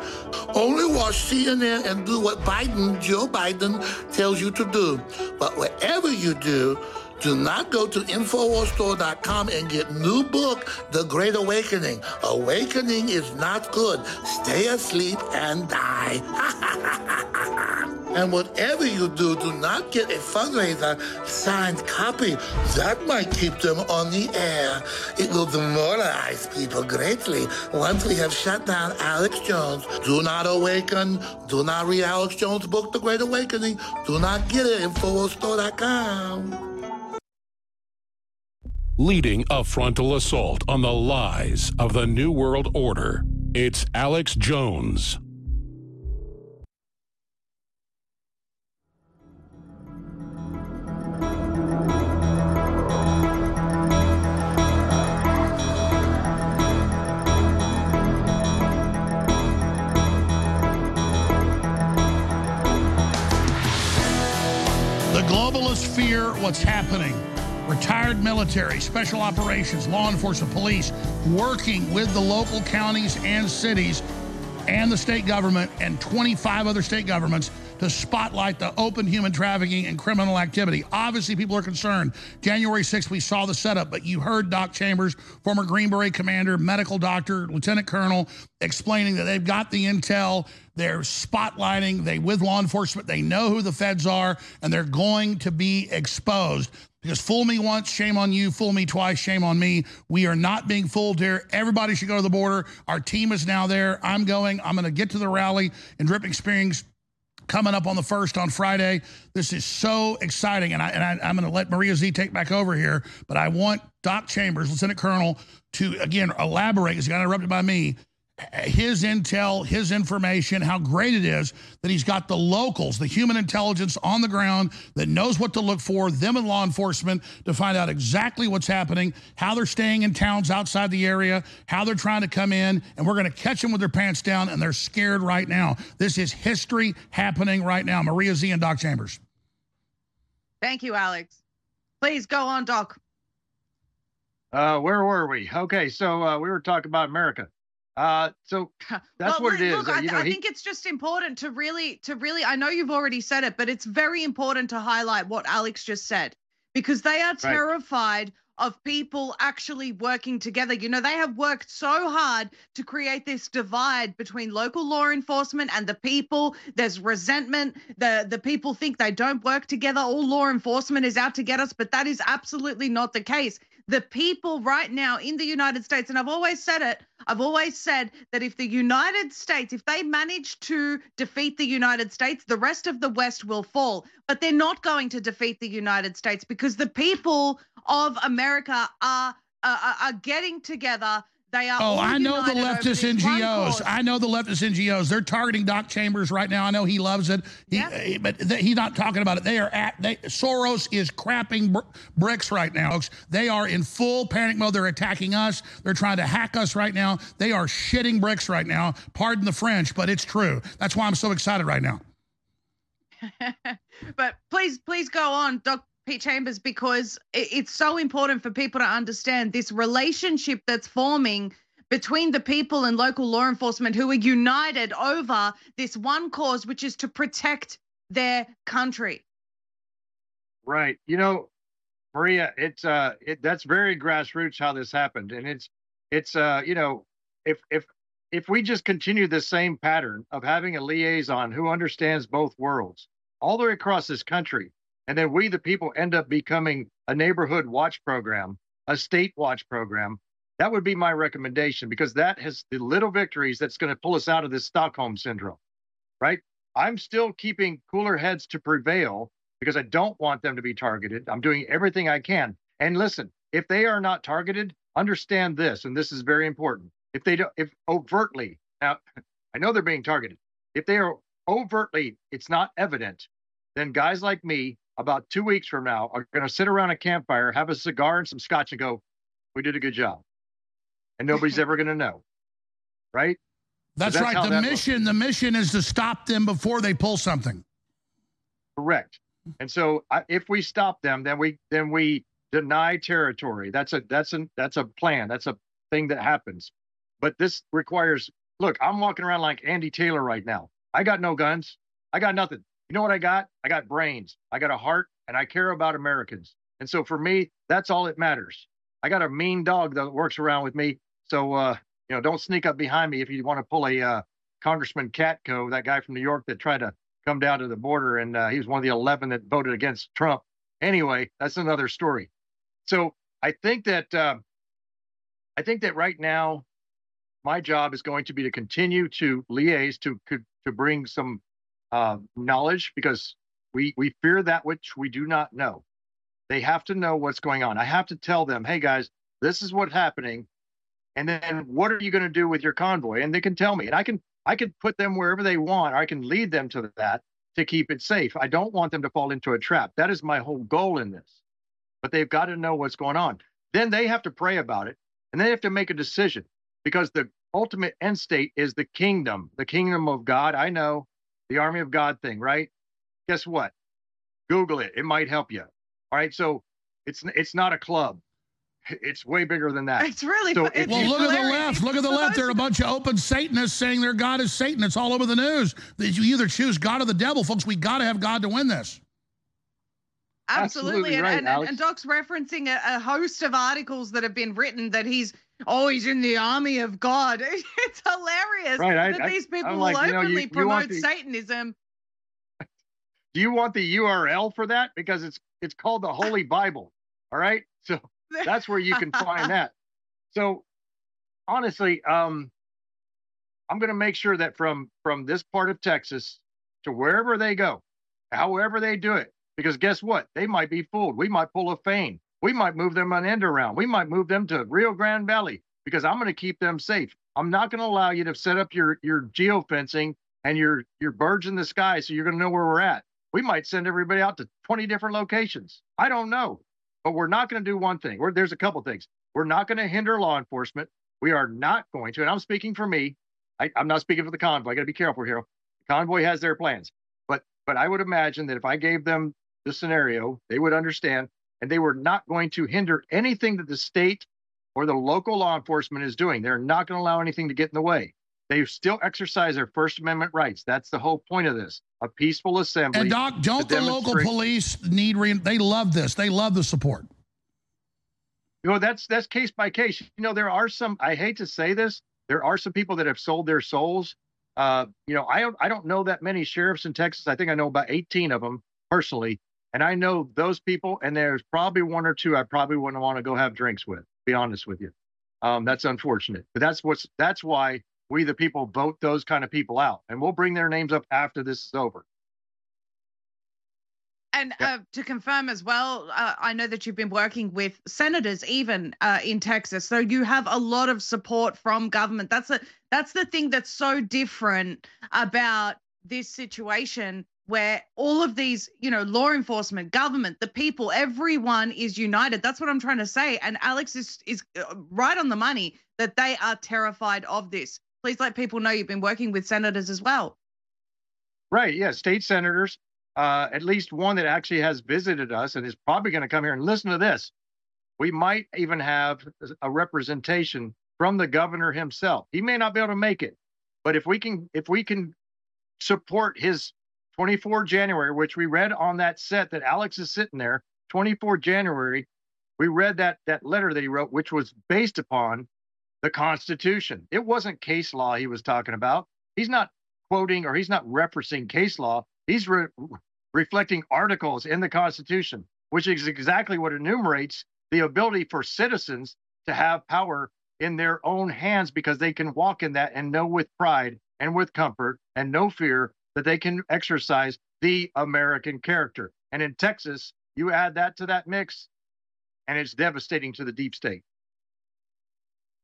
Speaker 25: Only watch CNN and do what Biden, Joe Biden, tells you to do. But whatever you do, do not go to InfoWarsStore.com and get new book, The Great Awakening. Awakening is not good. Stay asleep and die. and whatever you do, do not get a fundraiser signed copy. That might keep them on the air. It will demoralize people greatly once we have shut down Alex Jones. Do not awaken. Do not read Alex Jones' book, The Great Awakening. Do not get it. InfoWarsStore.com
Speaker 9: leading a frontal assault on the lies of the New World Order. It's Alex Jones.
Speaker 22: The globalists fear what's happening retired military, special operations, law enforcement, police, working with the local counties and cities and the state government and 25 other state governments to spotlight the open human trafficking and criminal activity. Obviously, people are concerned. January 6th, we saw the setup, but you heard Doc Chambers, former Green Beret commander, medical doctor, lieutenant colonel, explaining that they've got the intel, they're spotlighting, they with law enforcement, they know who the feds are, and they're going to be exposed. Because fool me once, shame on you. Fool me twice, shame on me. We are not being fooled here. Everybody should go to the border. Our team is now there. I'm going. I'm going to get to the rally in Dripping Springs coming up on the first on Friday. This is so exciting. And, I, and I, I'm going to let Maria Z take back over here. But I want Doc Chambers, Lieutenant Colonel, to, again, elaborate because he got interrupted by me his intel, his information, how great it is that he's got the locals, the human intelligence on the ground that knows what to look for, them and law enforcement to find out exactly what's happening, how they're staying in towns outside the area, how they're trying to come in, and we're going to catch them with their pants down, and they're scared right now. This is history happening right now. Maria Z and Doc Chambers.
Speaker 23: Thank you, Alex. Please go on, Doc.
Speaker 24: Uh, where were we? Okay, so uh, we were talking about America. Uh, so that's
Speaker 23: well,
Speaker 24: what it is.
Speaker 23: Look,
Speaker 24: Uh,
Speaker 23: I,
Speaker 24: you know,
Speaker 23: I
Speaker 24: he-
Speaker 23: think it's just important to really, to really. I know you've already said it, but it's very important to highlight what Alex just said because they are terrified of people actually working together. You know, they have worked so hard to create this divide between local law enforcement and the people. There's resentment. The the people think they don't work together. All law enforcement is out to get us, but that is absolutely not the case. The people right now in the United States, and I've always said it, I've always said that if the United States, if they manage to defeat the United States, the rest of the West will fall. But they're not going to defeat the United States because the people of America are are, are getting together. They are.
Speaker 22: Oh, I know the leftist NGOs. I know the leftist NGOs. They're targeting Doc Chambers right now. I know he loves it. He, eh, but th- he's not talking about it. They are at. They, Soros is crapping br- bricks right now, folks. They are in full panic mode. They're attacking us. They're trying to hack us right now. They are shitting bricks right now. Pardon the French, but it's true. That's why I'm so excited right now.
Speaker 23: but please, please go on, Doc Pete Chambers, because it's so important for people to understand this relationship that's forming between the people and local law enforcement who are united over this one cause, which is to protect their country.
Speaker 24: Right. You know, Maria, it's uh it that's very grassroots how this happened. And it's it's uh, you know, if if if we just continue the same pattern of having a liaison who understands both worlds all the way across this country, and then we the people end up becoming a neighborhood watch program, a state watch program, that would be my recommendation because that has the little victories that's going to pull us out of this Stockholm syndrome. Right? I'm still keeping cooler heads to prevail because I don't want them to be targeted. I'm doing everything I can. And listen, if they are not targeted, understand this, and this is very important. If they don't, if overtly, now I know they're being targeted. If they are overtly, it's not evident, then guys like me, about two weeks from now, are going to sit around a campfire, have a cigar and some scotch, and go, "We did a good job," and nobody's ever going to know, right? So
Speaker 22: That's, right. The
Speaker 24: that
Speaker 22: mission, the mission is to stop them before they pull something.
Speaker 24: Correct. And so I, if we stop them, then we then we deny territory. That's a that's a that's a plan. That's a thing that happens. But this requires look, I'm walking around like Andy Taylor right now. I got no guns. I got nothing. You know what I got? I got brains. I got a heart and I care about Americans. And so for me, that's all that matters. I got a mean dog that works around with me. So uh, you know, don't sneak up behind me if you want to pull a uh, Congressman Katko, that guy from New York that tried to come down to the border, and uh, he was one of the 11 that voted against Trump. Anyway, that's another story. So I think that uh, I think that right now, my job is going to be to continue to liaise to, to bring some uh, knowledge because we we fear that which we do not know. They have to know what's going on. I have to tell them, hey guys, this is what's happening, and then what are you going to do with your convoy? And they can tell me, and I can I can put them wherever they want. I can lead them to that to keep it safe. I don't want them to fall into a trap. That is my whole goal in this. But they've got to know what's going on. Then they have to pray about it, and they have to make a decision because the ultimate end state is the kingdom, the kingdom of God. I know the army of God thing, right? Guess what? Google it. It might help you. All right. So it's it's not a club. It's way bigger than that.
Speaker 23: It's really
Speaker 24: so
Speaker 23: fu-
Speaker 24: if
Speaker 22: Well,
Speaker 24: you-
Speaker 22: look at the left. Look at the left. There are a bunch of open Satanists saying their God is Satan. It's all over the news. That you either choose God or the devil, folks. We got to have God to win this.
Speaker 23: Absolutely.
Speaker 22: Absolutely
Speaker 23: and,
Speaker 22: right,
Speaker 23: and,
Speaker 22: Alex.
Speaker 23: and Doc's referencing a, a host of articles that have been written that he's, oh, he's in the army of God. It's hilarious
Speaker 24: Right, I-
Speaker 23: that
Speaker 24: I-
Speaker 23: these people
Speaker 24: I'm
Speaker 23: will
Speaker 24: like, you know, you-
Speaker 23: openly
Speaker 24: you
Speaker 23: promote
Speaker 24: the-
Speaker 23: Satanism.
Speaker 24: do you want the URL for that? Because it's it's called the Holy Bible. All right. So that's where you can find that. So honestly, um, I'm going to make sure that from from this part of Texas to wherever they go, however they do it, because guess what? They might be fooled. We might pull a feign. We might move them on end around. We might move them to Rio Grande Valley because I'm going to keep them safe. I'm not going to allow you to set up your your geofencing and your your birds in the sky so you're going to know where we're at. We might send everybody out to 20 different locations. I don't know, but we're not going to do one thing. We're, there's a couple things. We're not going to hinder law enforcement. We are not going to, and I'm speaking for me. I, I'm not speaking for the convoy. I got to be careful here. The convoy has their plans, but but I would imagine that if I gave them the scenario, they would understand, and they were not going to hinder anything that the state or the local law enforcement is doing. They're not going to allow anything to get in the way. They still exercise their First Amendment rights. That's the whole point of this a peaceful assembly.
Speaker 22: And, Doc, don't the local police need, re- they love this. They love the support.
Speaker 24: You know, that's that's case by case. You know, there are some, I hate to say this, there are some people that have sold their souls. Uh, you know, I don't I don't know that many sheriffs in Texas. I think I know about 18 of them personally. And I know those people, and there's probably one or two I probably wouldn't want to go have drinks with, be honest with you. Um, that's unfortunate. But that's what's that's why we the people vote those kind of people out. And we'll bring their names up after this is over.
Speaker 23: And uh, to confirm as well, uh, I know that you've been working with senators even uh, in Texas, so you have a lot of support from government. That's the that's the thing that's so different about this situation, where all of these, you know, law enforcement, government, the people, everyone is united. That's what I'm trying to say. And Alex is is uh, right on the money that they are terrified of this. Please let people know you've been working with senators as well.
Speaker 24: Right. Yeah. State senators uh, at least one that actually has visited us and is probably going to come here and listen to this. We might even have a representation from the governor himself. He may not be able to make it, but if we can, if we can support his 24 January, which we read on that set that Alex is sitting there, 24 January, we read that that letter that he wrote, which was based upon the Constitution. It wasn't case law he was talking about. He's not quoting or he's not referencing case law. He's re- reflecting articles in the Constitution, which is exactly what enumerates the ability for citizens to have power in their own hands because they can walk in that and know with pride and with comfort and no fear that they can exercise the American character. And in Texas, you add that to that mix, and it's devastating to the deep state.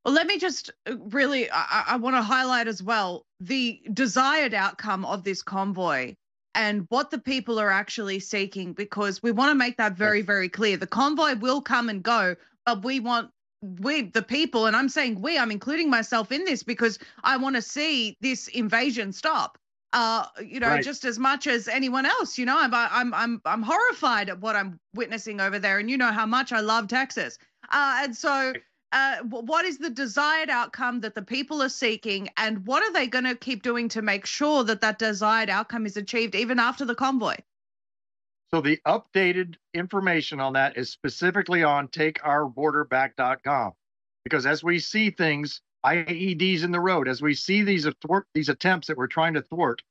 Speaker 23: Well, let me just uh, really, I, I want to highlight as well the desired outcome of this convoy and what the people are actually seeking because we want to make that very very clear the convoy will come and go but we want we the people and i'm saying we i'm including myself in this because i want to see this invasion stop uh you know right. just as much as anyone else you know I'm, I'm i'm i'm horrified at what i'm witnessing over there and you know how much i love texas uh and so uh, what is the desired outcome that the people are seeking, and what are they going to keep doing to make sure that that desired outcome is achieved even after the convoy?
Speaker 24: So the updated information on that is specifically on takeourborderback.com, because as we see things, IEDs in the road, as we see these these attempts that we're trying to thwart,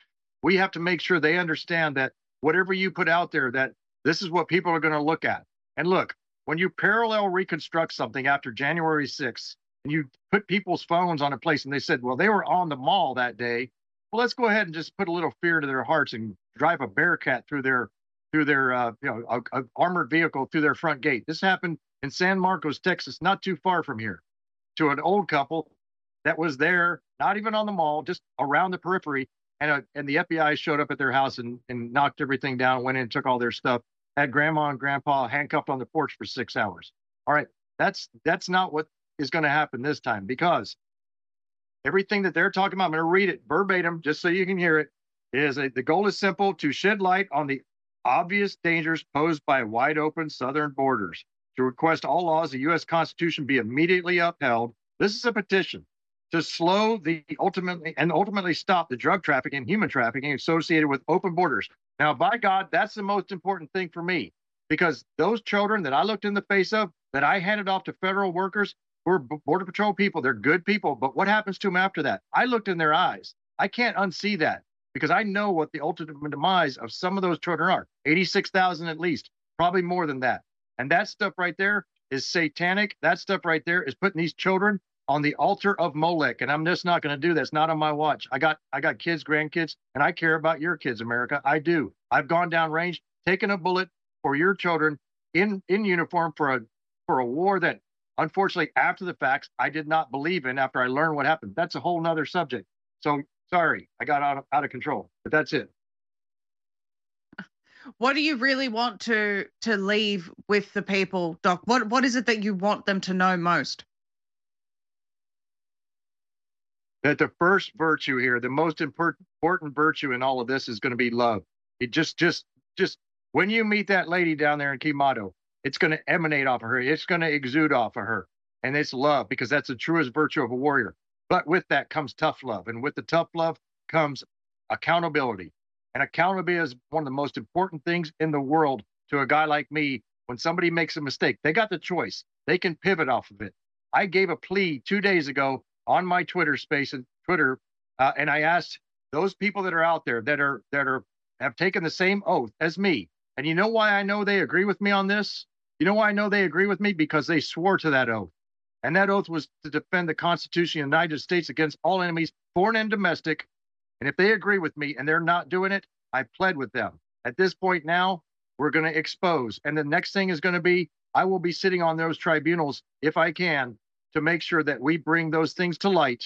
Speaker 24: we have to make sure they understand that whatever you put out there, that this is what people are going to look at. And look, when you parallel reconstruct something after January 6th and you put people's phones on a place and they said, well, they were on the mall that day. Well, let's go ahead and just put a little fear to their hearts and drive a Bearcat through their through their uh, you know a, a armored vehicle through their front gate. This happened in San Marcos, Texas, not too far from here, to an old couple that was there, not even on the mall, just around the periphery. And, uh, and the FBI showed up at their house and, and knocked everything down, went in and took all their stuff had grandma and grandpa handcuffed on the porch for six hours. All right, that's that's not what is going to happen this time because everything that they're talking about, I'm going to read it verbatim just so you can hear it. Is a, the goal is simple to shed light on the obvious dangers posed by wide open southern borders. To request all laws of the U.S. Constitution be immediately upheld. This is a petition to slow the ultimately and ultimately stop the drug trafficking and human trafficking associated with open borders. Now, by God, that's the most important thing for me because those children that I looked in the face of, that I handed off to federal workers, were Border Patrol people. They're good people. But what happens to them after that? I looked in their eyes. I can't unsee that because I know what the ultimate demise of some of those children are 86,000 at least, probably more than that. And that stuff right there is satanic. That stuff right there is putting these children on the altar of Molech, and I'm just not going to do this. Not on my watch. I got I got kids, grandkids, and I care about your kids, America. I do. I've gone down range, taken a bullet for your children in in uniform for a for a war that unfortunately after the facts I did not believe in after I learned what happened. That's a whole nother subject. So sorry, I got out of, out of control, but that's it.
Speaker 23: What do you really want to to leave with the people, Doc? What what is it that you want them to know most?
Speaker 24: That the first virtue here, the most important virtue in all of this is going to be love. It just, just, just when you meet that lady down there in Quemado, it's going to emanate off of her. It's going to exude off of her. and it's love because that's the truest virtue of a warrior. But with that comes tough love, and with the tough love comes accountability. And accountability is one of the most important things in the world to a guy like me. When somebody makes a mistake, they got the choice. They can pivot off of it. I gave a plea two days ago on my Twitter space and Twitter, uh, and I asked those people that are out there that are that are have taken the same oath as me. And you know why I know they agree with me on this? You know why I know they agree with me? Because they swore to that oath. And that oath was to defend the Constitution of the United States against all enemies, foreign and domestic. And if they agree with me and they're not doing it, I pled with them. At this point now, we're going to expose. And the next thing is going to be I will be sitting on those tribunals if I can to make sure that we bring those things to light.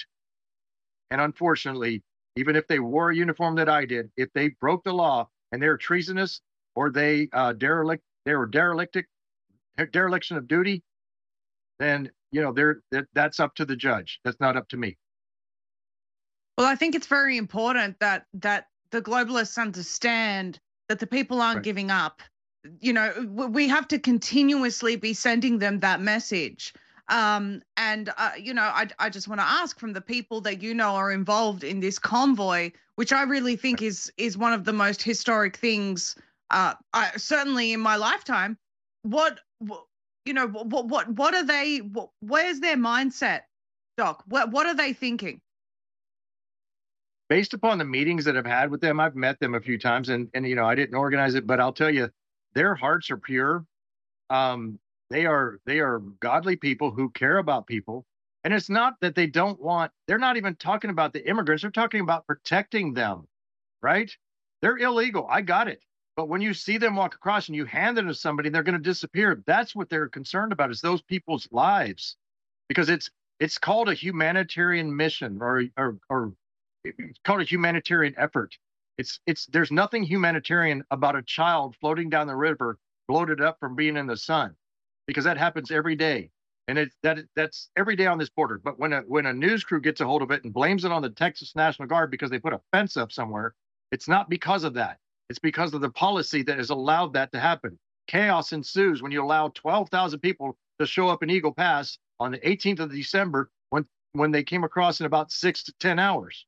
Speaker 24: And unfortunately, even if they wore a uniform that I did, if they broke the law and they're treasonous or they uh, derelict, they were derelictic, dereliction of duty, then you know they're that, that's up to the judge. That's not up to me.
Speaker 23: Well, I think it's very important that that the globalists understand that the people aren't right. giving up. You know, we have to continuously be sending them that message. Um, and uh, you know, I I just want to ask from the people that you know are involved in this convoy, which I really think is is one of the most historic things, uh, I, certainly in my lifetime. What, you know, what what what are they? What, where's their mindset, Doc? What what are they thinking?
Speaker 24: Based upon the meetings that I've had with them, I've met them a few times, and and you know, I didn't organize it, but I'll tell you, their hearts are pure. Um, they are they are godly people who care about people. And it's not that they don't want, they're not even talking about the immigrants, they're talking about protecting them, right? They're illegal. I got it. But when you see them walk across and you hand them to somebody, they're going to disappear. That's what they're concerned about is those people's lives. Because it's it's called a humanitarian mission or or or it's called a humanitarian effort. It's it's there's nothing humanitarian about a child floating down the river bloated up from being in the sun because that happens every day. And it's that that's every day on this border. But when a when a news crew gets a hold of it and blames it on the Texas National Guard because they put a fence up somewhere, it's not because of that. It's because of the policy that has allowed that to happen. Chaos ensues when you allow 12,000 people to show up in Eagle Pass on the 18th of December when when they came across in about six to 10 hours.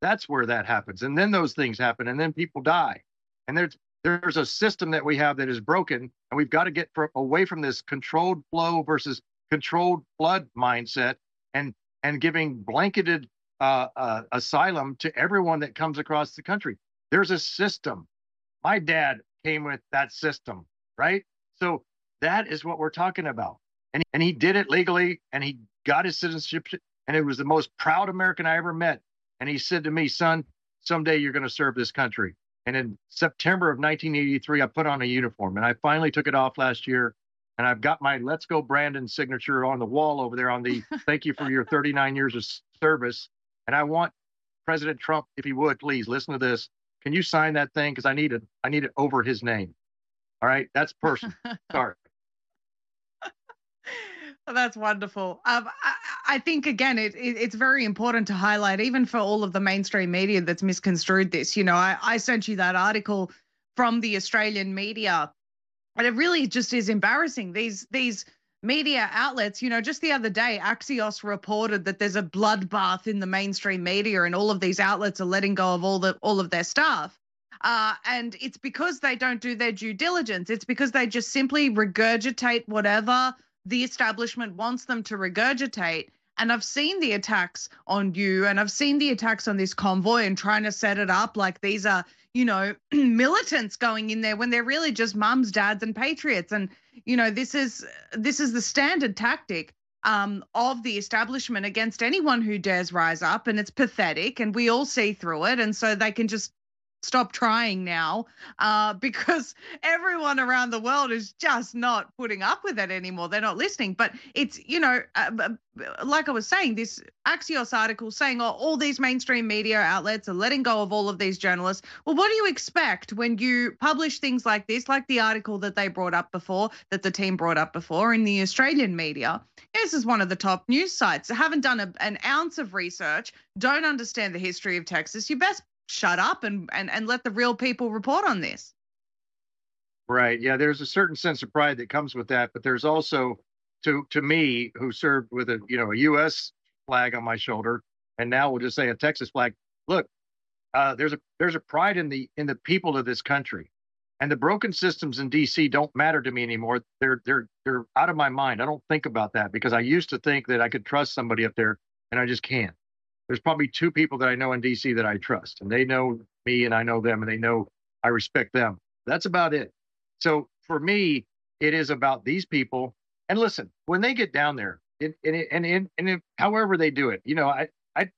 Speaker 24: That's where that happens. And then those things happen and then people die. And there's there's a system that we have that is broken and we've got to get for, away from this controlled flow versus controlled flood mindset and and giving blanketed uh, uh, asylum to everyone that comes across the country. There's a system. My dad came with that system right? So that is what we're talking about. And, and he did it legally and he got his citizenship and it was the most proud american i ever met. And he said to me son someday you're going to serve this country and in September of 1983, I put on a uniform and I finally took it off last year. And I've got my Let's Go Brandon signature on the wall over there on the thank you for your 39 years of service. And I want President Trump, if he would, please listen to this. Can you sign that thing? Because I need it. I need it over his name. All right. That's personal. Sorry.
Speaker 23: That's wonderful. Um, I, I, think again, it, it, it's very important to highlight, even for all of the mainstream media that's misconstrued this. You know, I, I sent you that article from the Australian media, and it really just is embarrassing. These these media outlets, you know, just the other day, Axios reported that there's a bloodbath in the mainstream media, and all of these outlets are letting go of all the all of their staff. Uh, and it's because they don't do their due diligence. It's because they just simply regurgitate whatever the establishment wants them to regurgitate. And I've seen the attacks on you and I've seen the attacks on this convoy and trying to set it up like these are, you know, militants going in there when they're really just mums, dads, and patriots. And, you know, this is this is the standard tactic um, of the establishment against anyone who dares rise up. And it's pathetic and we all see through it. And so they can just stop trying now uh, because everyone around the world is just not putting up with it anymore. They're not listening. But it's, you know, uh, like I was saying, this Axios article saying oh, all these mainstream media outlets are letting go of all of these journalists. Well, what do you expect when you publish things like this, like the article that they brought up before, that the team brought up before in the Australian media? This is one of the top news sites. Haven't done a, an ounce of research, don't understand the history of Texas. You best shut up and, and, and let the real people report on this.
Speaker 24: Right. Yeah. There's a certain sense of pride that comes with that, but there's also to to me, who served with a you know a U.S. flag on my shoulder, and now we'll just say a Texas flag. Look, uh, there's a there's a pride in the in the people of this country, and the broken systems in D.C. don't matter to me anymore. They're they're they're out of my mind. I don't think about that because I used to think that I could trust somebody up there, and I just can't. There's probably two people that I know in D.C. that I trust, and they know me, and I know them, and they know I respect them. That's about it. So for me, it is about these people. And listen, when they get down there, and and and, however they do it, you know, I I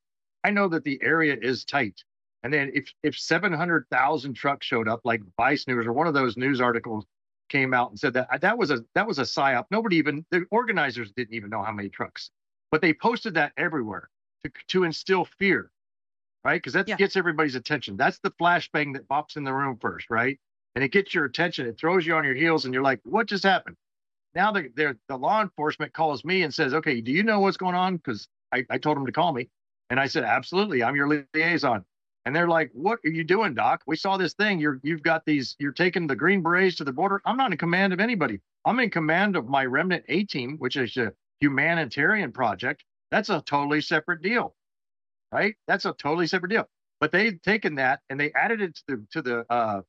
Speaker 24: I know that the area is tight. And then if if 700,000 trucks showed up, like Vice News or one of those news articles came out and said that that was a that was a psyop. Nobody even the organizers didn't even know how many trucks, but they posted that everywhere to to instill fear, right? Because that
Speaker 23: Yeah.
Speaker 24: gets everybody's attention. That's the flashbang that pops in the room first, right? And it gets your attention. It throws you on your heels, and you're like, "What just happened?" Now the the, the law enforcement calls me and says, "Okay, do you know what's going on?" Because I, I told them to call me, and I said, "Absolutely, I'm your liaison." And they're like, "What are you doing, Doc? We saw this thing. You're you've got these. You're taking the Green Berets to the border. I'm not in command of anybody. I'm in command of my Remnant A team, which is a humanitarian project. That's a totally separate deal, right? That's a totally separate deal. But they've taken that and they added it to the to the uh,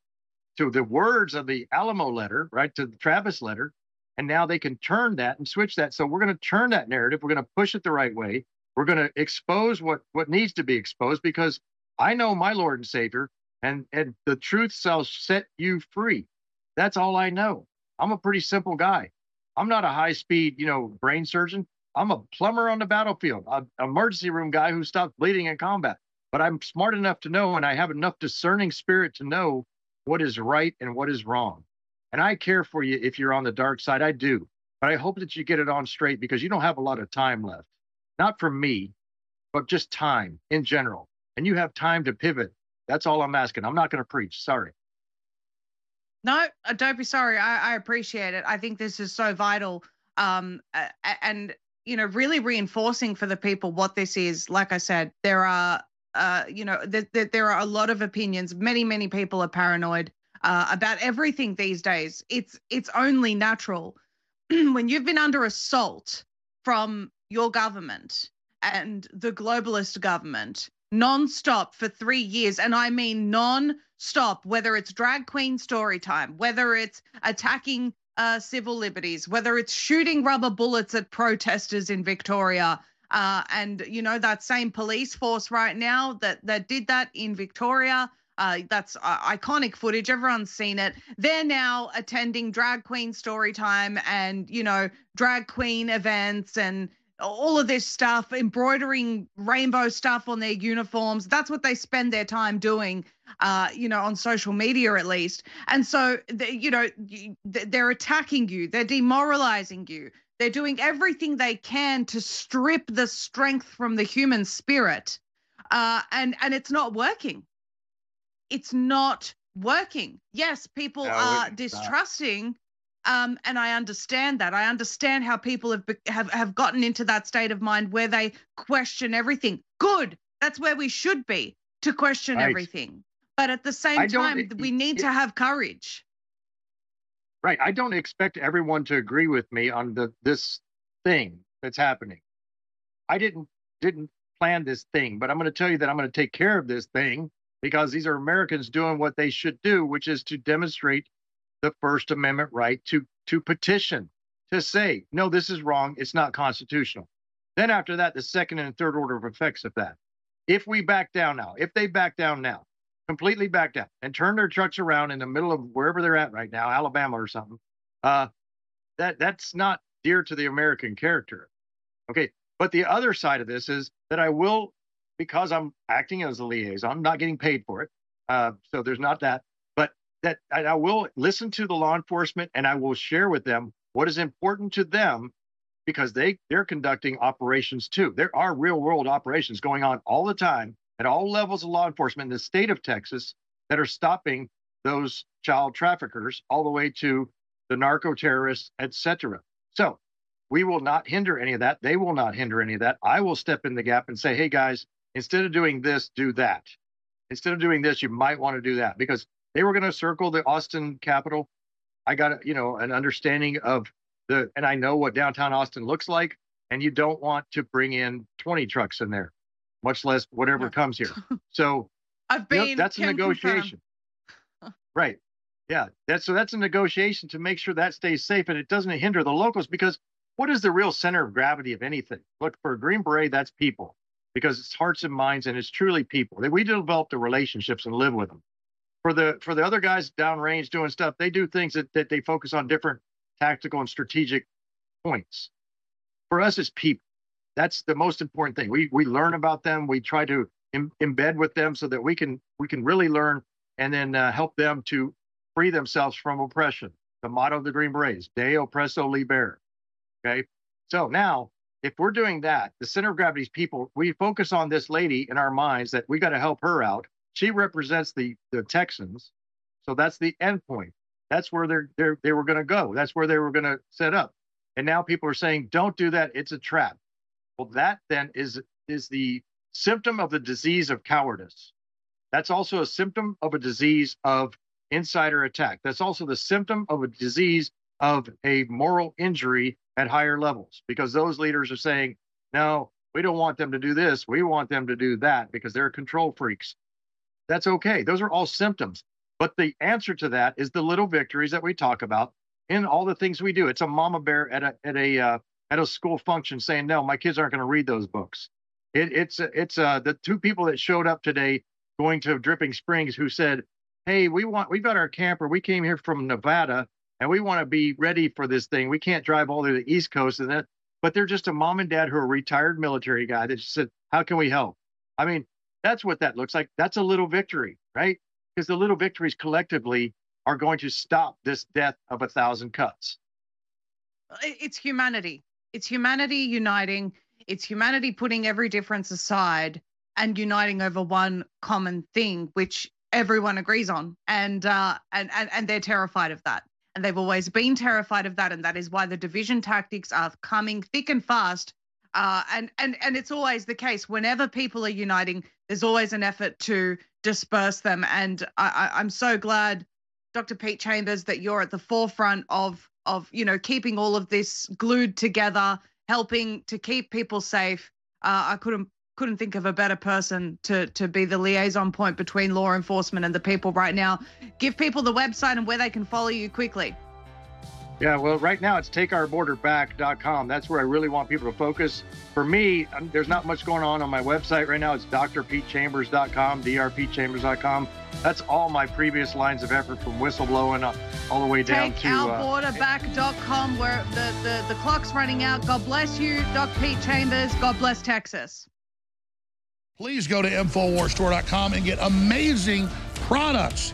Speaker 24: to the words of the Alamo letter, right? To the Travis letter, and now they can turn that and switch that. So we're going to turn that narrative. We're going to push it the right way. We're going to expose what what needs to be exposed because I know my Lord and Savior, and and the truth shall set you free. That's all I know. I'm a pretty simple guy. I'm not a high speed, you know, brain surgeon. I'm a plumber on the battlefield, an emergency room guy who stopped bleeding in combat. But I'm smart enough to know, and I have enough discerning spirit to know what is right and what is wrong. And I care for you if you're on the dark side. I do. But I hope that you get it on straight because you don't have a lot of time left. Not for me, but just time in general. And you have time to pivot. That's all I'm asking. I'm not going to preach. Sorry.
Speaker 23: No, uh, don't be sorry. I, I appreciate it. I think this is so vital. Um, and you know, really reinforcing for the people what this is. Like I said, there are, uh, you know, th- th- there are a lot of opinions. Many, many people are paranoid uh, about everything these days. It's it's only natural when you've been under assault from your government and the globalist government non-stop for three years and i mean non-stop whether it's drag queen story time whether it's attacking uh, civil liberties whether it's shooting rubber bullets at protesters in victoria uh, and you know that same police force right now that that did that in victoria uh, that's uh, iconic footage. Everyone's seen it. They're now attending drag queen story time and, you know, drag queen events and all of this stuff, embroidering rainbow stuff on their uniforms. That's what they spend their time doing, uh, you know, on social media at least. And so, the, you know, they're attacking you, they're demoralizing you. They're doing everything they can to strip the strength from the human spirit. Uh, and and it's not working it's not working. Yes, people
Speaker 24: No,
Speaker 23: are distrusting, um, and I understand that. I understand how people have be- have have gotten into that state of mind where they question everything. Good, that's where we should be to question
Speaker 24: Right.
Speaker 23: everything. But at the same time,
Speaker 24: it-
Speaker 23: we need to have courage.
Speaker 24: Right. I don't expect everyone to agree with me on the this thing that's happening. I didn't didn't plan this thing, but I'm going to tell you that I'm going to take care of this thing because these are Americans doing what they should do, which is to demonstrate the First Amendment right to to petition, to say, no, this is wrong, it's not constitutional. Then after that, the second and third order of effects of that. If we back down now, if they back down now, completely back down and turn their trucks around in the middle of wherever they're at right now, Alabama or something, uh, that that's not dear to the American character. Okay, but the other side of this is that I will, because I'm acting as a liaison, I'm not getting paid for it. Uh, so there's not that, but that I, I will listen to the law enforcement and I will share with them what is important to them because they they're conducting operations too. There are real world operations going on all the time at all levels of law enforcement in the state of Texas that are stopping those child traffickers all the way to the narco terrorists, etc. So we will not hinder any of that. They will not hinder any of that. I will step in the gap and say, hey guys, instead of doing this, do that. Instead of doing this, you might want to do that because they were going to circle the Austin Capitol. I got you know an understanding of the and I know what downtown Austin looks like, and you don't want to bring in 20 trucks in there, much less whatever comes here. So
Speaker 23: I've been.
Speaker 24: that's a negotiation. Right. Yeah. That's so that's a negotiation to make sure that stays safe and it doesn't hinder the locals because what is the real center of gravity of anything? Look, for a Green Beret, that's people because it's hearts and minds and it's truly people. That we develop the relationships and live with them. For the for the other guys downrange doing stuff, they do things that, that they focus on different tactical and strategic points. For us, it's people. That's the most important thing. We we learn about them. We try to Im- embed with them so that we can we can really learn and then uh, help them to free themselves from oppression. The motto of the Green Berets: "De oppresso libere." Okay, so now if we're doing that, the center of gravity is people. We focus on this lady in our minds that we got to help her out. She represents the the Texans, so that's the end point. That's where they're, they're they were going to go. That's where they were going to set up. And now people are saying, "Don't do that. It's a trap." Well, that then is is the symptom of the disease of cowardice. That's also a symptom of a disease of insider attack. That's also the symptom of a disease of a moral injury at higher levels because those leaders are saying, no, we don't want them to do this. We want them to do that because they're control freaks. That's okay. Those are all symptoms. But the answer to that is the little victories that we talk about in all the things we do. It's a mama bear at a at a uh, at a school function saying, "No, my kids aren't going to read those books." It, it's it's uh, the two people that showed up today going to Dripping Springs who said, "Hey, we want we've got our camper. We came here from Nevada and we want to be ready for this thing. We can't drive all the way to the East Coast and that." But they're just a mom and dad who are retired military guy that said, "How can we help?" I mean, that's what that looks like. That's a little victory, right? Because the little victories collectively are going to stop this death of a thousand cuts.
Speaker 23: It's humanity. It's humanity uniting. It's humanity putting every difference aside and uniting over one common thing, which everyone agrees on. And uh, and and and they're terrified of that. And they've always been terrified of that. And that is why the division tactics are coming thick and fast. Uh, and and and it's always the case. Whenever people are uniting, there's always an effort to disperse them. And I, I, I'm so glad, Dr. Pete Chambers, that you're at the forefront of of you know keeping all of this glued together, helping to keep people safe. Uh, I couldn't couldn't think of a better person to to be the liaison point between law enforcement and the people right now. Give people the website and where they can follow you quickly.
Speaker 24: Yeah, well, right now it's takeourborderback.com. That's where I really want people to focus. For me, um, there's not much going on on my website right now. It's drpetechambers.com, drpetechambers.com. That's all my previous lines of effort from whistleblowing uh, all the way down to. Uh,
Speaker 23: TakeOurBorderback.com, where the, the the clock's running out. God bless you, Doc Pete Chambers. God bless Texas.
Speaker 22: Please go to InfoWarsStore.com and get amazing products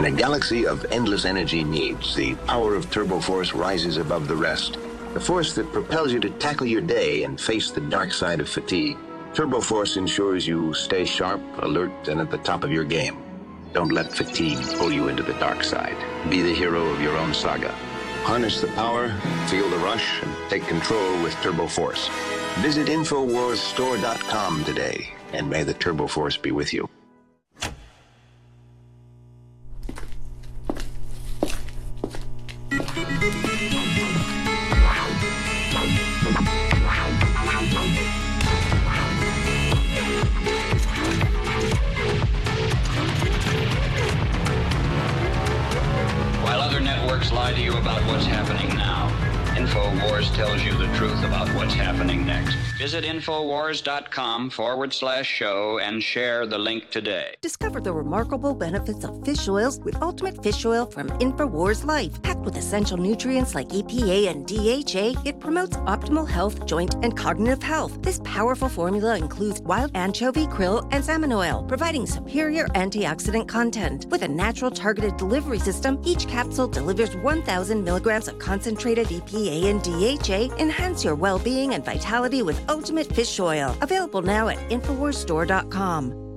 Speaker 27: In a galaxy of endless energy needs, the power of Turbo Force rises above the rest. The force that propels you to tackle your day and face the dark side of fatigue. Turbo Force ensures you stay sharp, alert, and at the top of your game. Don't let fatigue pull you into the dark side. Be the hero of your own saga. Harness the power, feel the rush, and take control with Turbo Force. Visit InfoWarsStore.com today, and may the Turbo Force be with you.
Speaker 15: What's happening now, InfoWars tells you the truth about what's happening next. Visit InfoWars.com forward slash show and share the link today.
Speaker 28: Discover the remarkable benefits of fish oils with Ultimate Fish Oil from InfoWars Life. Packed with essential nutrients like EPA and DHA, it promotes optimal health, joint, and cognitive health. This powerful formula includes wild anchovy, krill, and salmon oil, providing superior antioxidant content. With a natural targeted delivery system, each capsule delivers 1,000 milligrams of concentrated EPA and DHA, enhance your well being and vitality with Ultimate Fish Oil. Available now at InfoWarsStore.com.